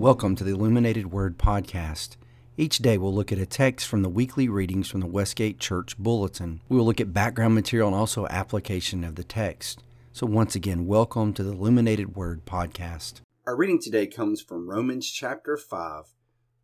Welcome to the Illuminated Word Podcast. Each day we'll look at a text from the weekly readings from the Westgate Church Bulletin. We will look at background material and also application of the text. So, once again, welcome to the Illuminated Word Podcast. Our reading today comes from Romans chapter 5,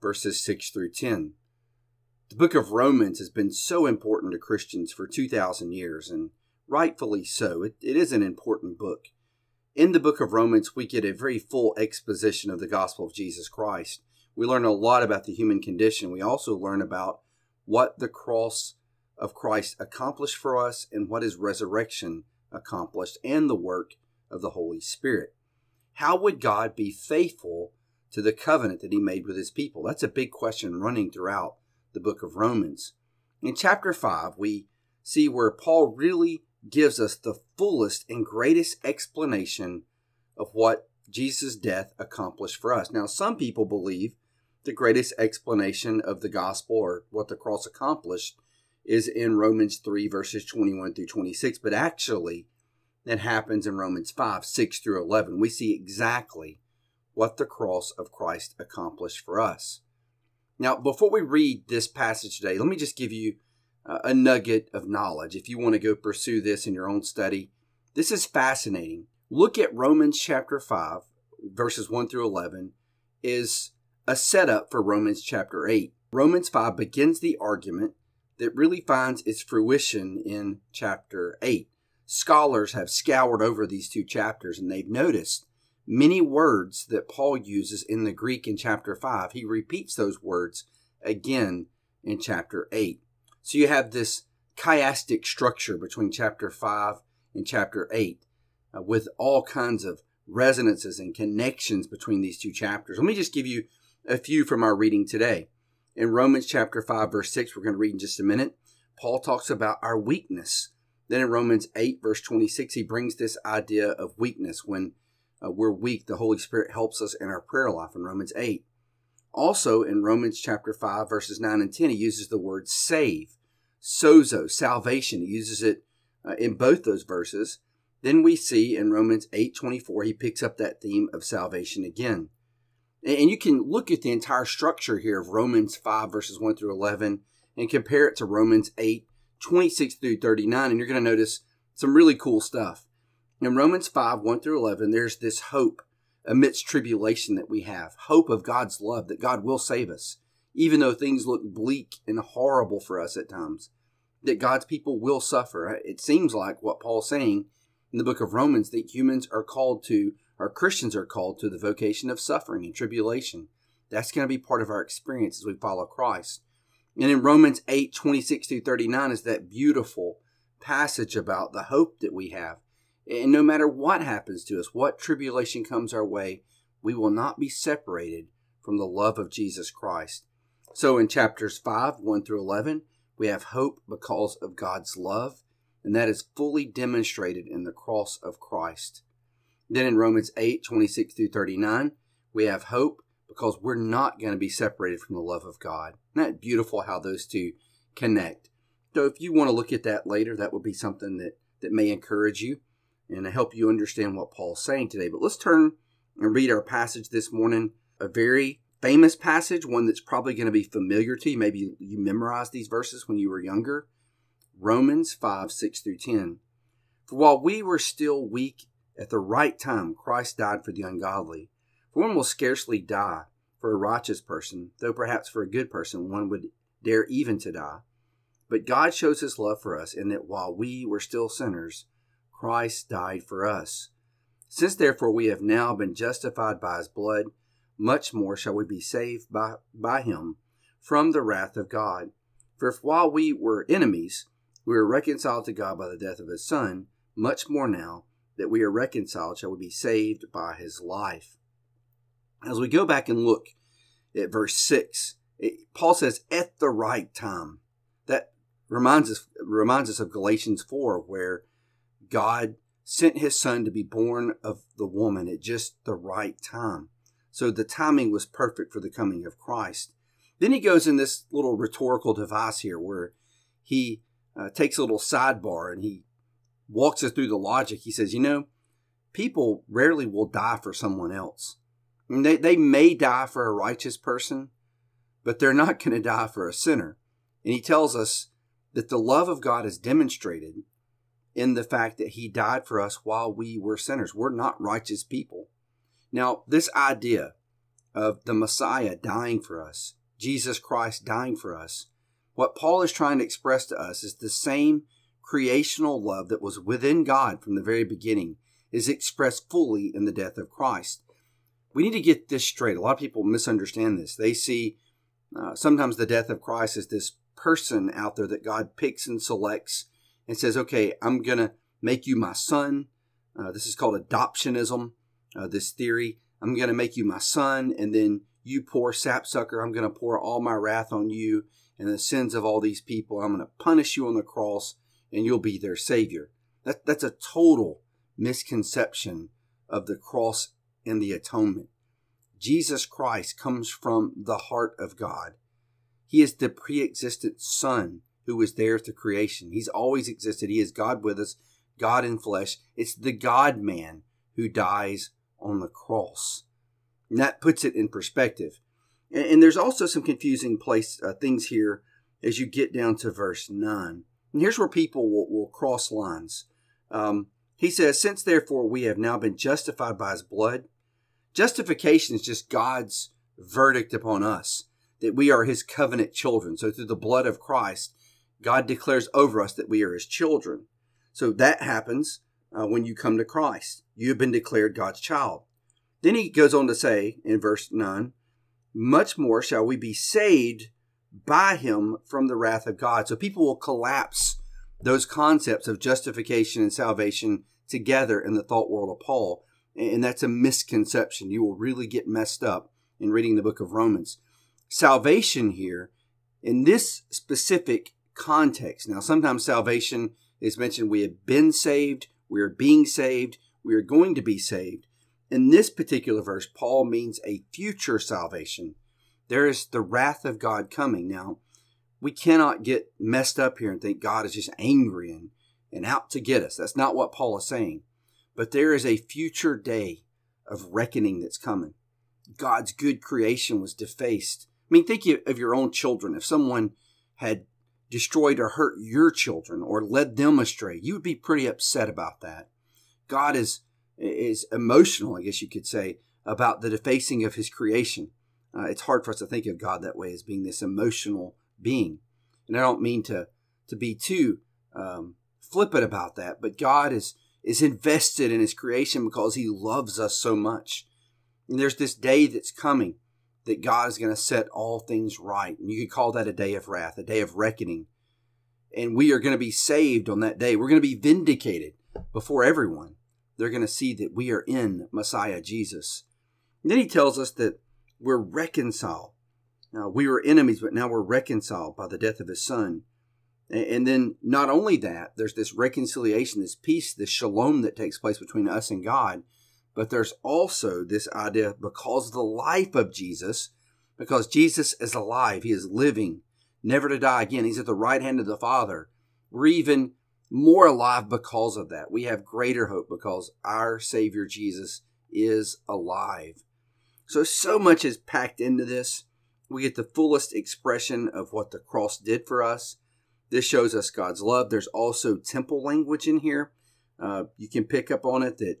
verses 6 through 10. The book of Romans has been so important to Christians for 2,000 years, and rightfully so. It, it is an important book. In the book of Romans, we get a very full exposition of the gospel of Jesus Christ. We learn a lot about the human condition. We also learn about what the cross of Christ accomplished for us and what his resurrection accomplished and the work of the Holy Spirit. How would God be faithful to the covenant that he made with his people? That's a big question running throughout the book of Romans. In chapter 5, we see where Paul really gives us the fullest and greatest explanation of what Jesus' death accomplished for us. Now, some people believe the greatest explanation of the gospel or what the cross accomplished is in Romans 3, verses 21 through 26, but actually, that happens in Romans 5, 6 through 11. We see exactly what the cross of Christ accomplished for us. Now, before we read this passage today, let me just give you a nugget of knowledge if you want to go pursue this in your own study. This is fascinating. Look at Romans chapter 5, verses 1 through 11, is a setup for Romans chapter 8. Romans 5 begins the argument that really finds its fruition in chapter 8. Scholars have scoured over these two chapters and they've noticed many words that Paul uses in the Greek in chapter 5. He repeats those words again in chapter 8. So you have this chiastic structure between chapter 5 and chapter 8 uh, with all kinds of resonances and connections between these two chapters. Let me just give you a few from our reading today. In Romans chapter 5, verse 6, we're going to read in just a minute. Paul talks about our weakness. Then in Romans 8, verse 26, he brings this idea of weakness. When uh, we're weak, the Holy Spirit helps us in our prayer life in Romans 8. Also, in Romans chapter 5, verses 9 and 10, he uses the word save, sozo, salvation. He uses it uh, in both those verses. Then we see in Romans 8 24, he picks up that theme of salvation again. And you can look at the entire structure here of Romans 5, verses 1 through 11, and compare it to Romans 8 26 through 39, and you're going to notice some really cool stuff. In Romans 5, 1 through 11, there's this hope amidst tribulation that we have hope of God's love, that God will save us, even though things look bleak and horrible for us at times, that God's people will suffer. Uh, it seems like what Paul's saying in the book of Romans that humans are called to, or Christians are called to the vocation of suffering and tribulation. That's going to be part of our experience as we follow Christ. And in Romans 8, 26 through 39 is that beautiful passage about the hope that we have and no matter what happens to us, what tribulation comes our way, we will not be separated from the love of Jesus Christ. So in chapters 5, 1 through 11, we have hope because of God's love, and that is fully demonstrated in the cross of Christ. Then in Romans 8, 26 through 39, we have hope because we're not going to be separated from the love of God. Isn't that beautiful how those two connect? So if you want to look at that later, that would be something that, that may encourage you and help you understand what Paul's saying today. But let's turn and read our passage this morning. A very famous passage, one that's probably going to be familiar to you. Maybe you memorized these verses when you were younger. Romans 5 6 through 10. For while we were still weak, at the right time Christ died for the ungodly. For one will scarcely die for a righteous person, though perhaps for a good person one would dare even to die. But God shows his love for us in that while we were still sinners, Christ died for us. Since therefore we have now been justified by his blood, much more shall we be saved by, by him from the wrath of God. For if while we were enemies, we were reconciled to God by the death of his Son, much more now that we are reconciled shall we be saved by his life. As we go back and look at verse 6, it, Paul says, at the right time. That reminds us, reminds us of Galatians 4, where God sent his son to be born of the woman at just the right time. So the timing was perfect for the coming of Christ. Then he goes in this little rhetorical device here where he uh, takes a little sidebar and he walks us through the logic. He says, You know, people rarely will die for someone else. They, they may die for a righteous person, but they're not going to die for a sinner. And he tells us that the love of God is demonstrated in the fact that he died for us while we were sinners. We're not righteous people. Now, this idea of the Messiah dying for us, Jesus Christ dying for us, what Paul is trying to express to us is the same creational love that was within God from the very beginning is expressed fully in the death of Christ. We need to get this straight. A lot of people misunderstand this. They see uh, sometimes the death of Christ as this person out there that God picks and selects and says, okay, I'm going to make you my son. Uh, this is called adoptionism, uh, this theory. I'm going to make you my son, and then you poor sapsucker, I'm going to pour all my wrath on you and the sins of all these people. I'm going to punish you on the cross, and you'll be their savior. That, that's a total misconception of the cross and the atonement. Jesus Christ comes from the heart of God. He is the pre existent Son who was there through creation. He's always existed. He is God with us, God in flesh. It's the God man who dies on the cross. And that puts it in perspective. And, and there's also some confusing place uh, things here as you get down to verse 9. And here's where people will, will cross lines. Um, he says, Since therefore we have now been justified by his blood, justification is just God's verdict upon us that we are his covenant children. So through the blood of Christ, God declares over us that we are his children. So that happens uh, when you come to Christ. You have been declared God's child. Then he goes on to say in verse 9, much more shall we be saved by him from the wrath of God. So people will collapse those concepts of justification and salvation together in the thought world of Paul. And that's a misconception. You will really get messed up in reading the book of Romans. Salvation here, in this specific context. Now, sometimes salvation is mentioned we have been saved, we are being saved, we are going to be saved. In this particular verse, Paul means a future salvation. There is the wrath of God coming. Now, we cannot get messed up here and think God is just angry and, and out to get us. That's not what Paul is saying. But there is a future day of reckoning that's coming. God's good creation was defaced. I mean, think of your own children. If someone had destroyed or hurt your children or led them astray, you would be pretty upset about that. God is is emotional, I guess you could say, about the defacing of His creation. Uh, it's hard for us to think of God that way as being this emotional being, and I don't mean to to be too um, flippant about that, but God is is invested in His creation because He loves us so much. And there's this day that's coming that God is going to set all things right. And you could call that a day of wrath, a day of reckoning. And we are going to be saved on that day. We're going to be vindicated before everyone. They're going to see that we are in Messiah Jesus. And then he tells us that we're reconciled. Now, we were enemies, but now we're reconciled by the death of his son. And then not only that, there's this reconciliation, this peace, this shalom that takes place between us and God but there's also this idea because of the life of Jesus, because Jesus is alive, he is living, never to die again. He's at the right hand of the Father. We're even more alive because of that. We have greater hope because our Savior Jesus is alive. So, so much is packed into this. We get the fullest expression of what the cross did for us. This shows us God's love. There's also temple language in here. Uh, you can pick up on it that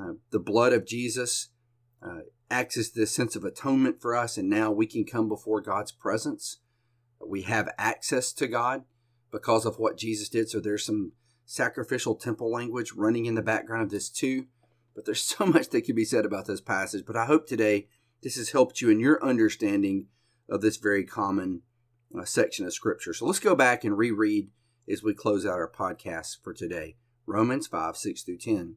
uh, the blood of Jesus uh, acts as this sense of atonement for us, and now we can come before God's presence. We have access to God because of what Jesus did. So there's some sacrificial temple language running in the background of this too. But there's so much that could be said about this passage. But I hope today this has helped you in your understanding of this very common uh, section of Scripture. So let's go back and reread as we close out our podcast for today Romans 5 6 through 10.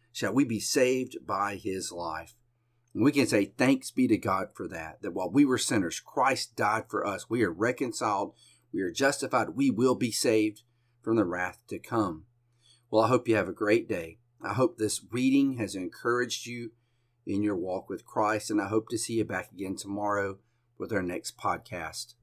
shall we be saved by his life. And we can say thanks be to God for that, that while we were sinners, Christ died for us. We are reconciled, we are justified, we will be saved from the wrath to come. Well, I hope you have a great day. I hope this reading has encouraged you in your walk with Christ, and I hope to see you back again tomorrow with our next podcast.